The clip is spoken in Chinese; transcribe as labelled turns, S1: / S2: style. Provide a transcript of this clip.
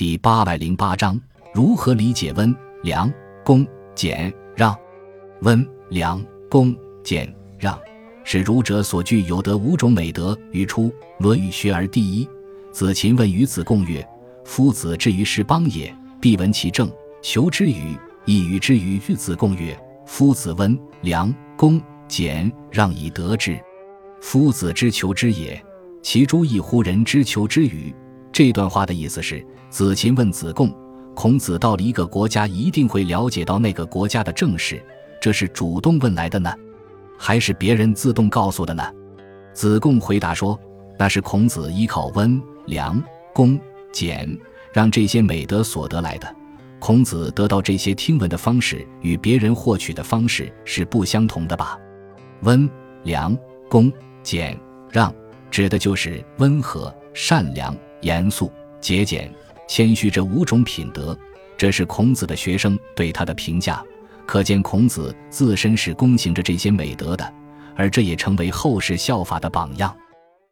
S1: 第八百零八章如何理解温良恭俭让？温良恭俭让是儒者所具有的五种美德。语出《论语·学而第一》。子禽问于子贡曰：“夫子至于是邦也，必闻其政，求之与？亦与之与？”子贡曰：“夫子温良恭俭让以得之。夫子之求之也，其诸异乎人之求之与？”这段话的意思是。子禽问子贡：“孔子到了一个国家，一定会了解到那个国家的政事，这是主动问来的呢，还是别人自动告诉的呢？”子贡回答说：“那是孔子依靠温良恭俭让这些美德所得来的。孔子得到这些听闻的方式，与别人获取的方式是不相同的吧？温良恭俭让，指的就是温和、善良、严肃、节俭。”谦虚这五种品德，这是孔子的学生对他的评价。可见孔子自身是躬行着这些美德的，而这也成为后世效法的榜样。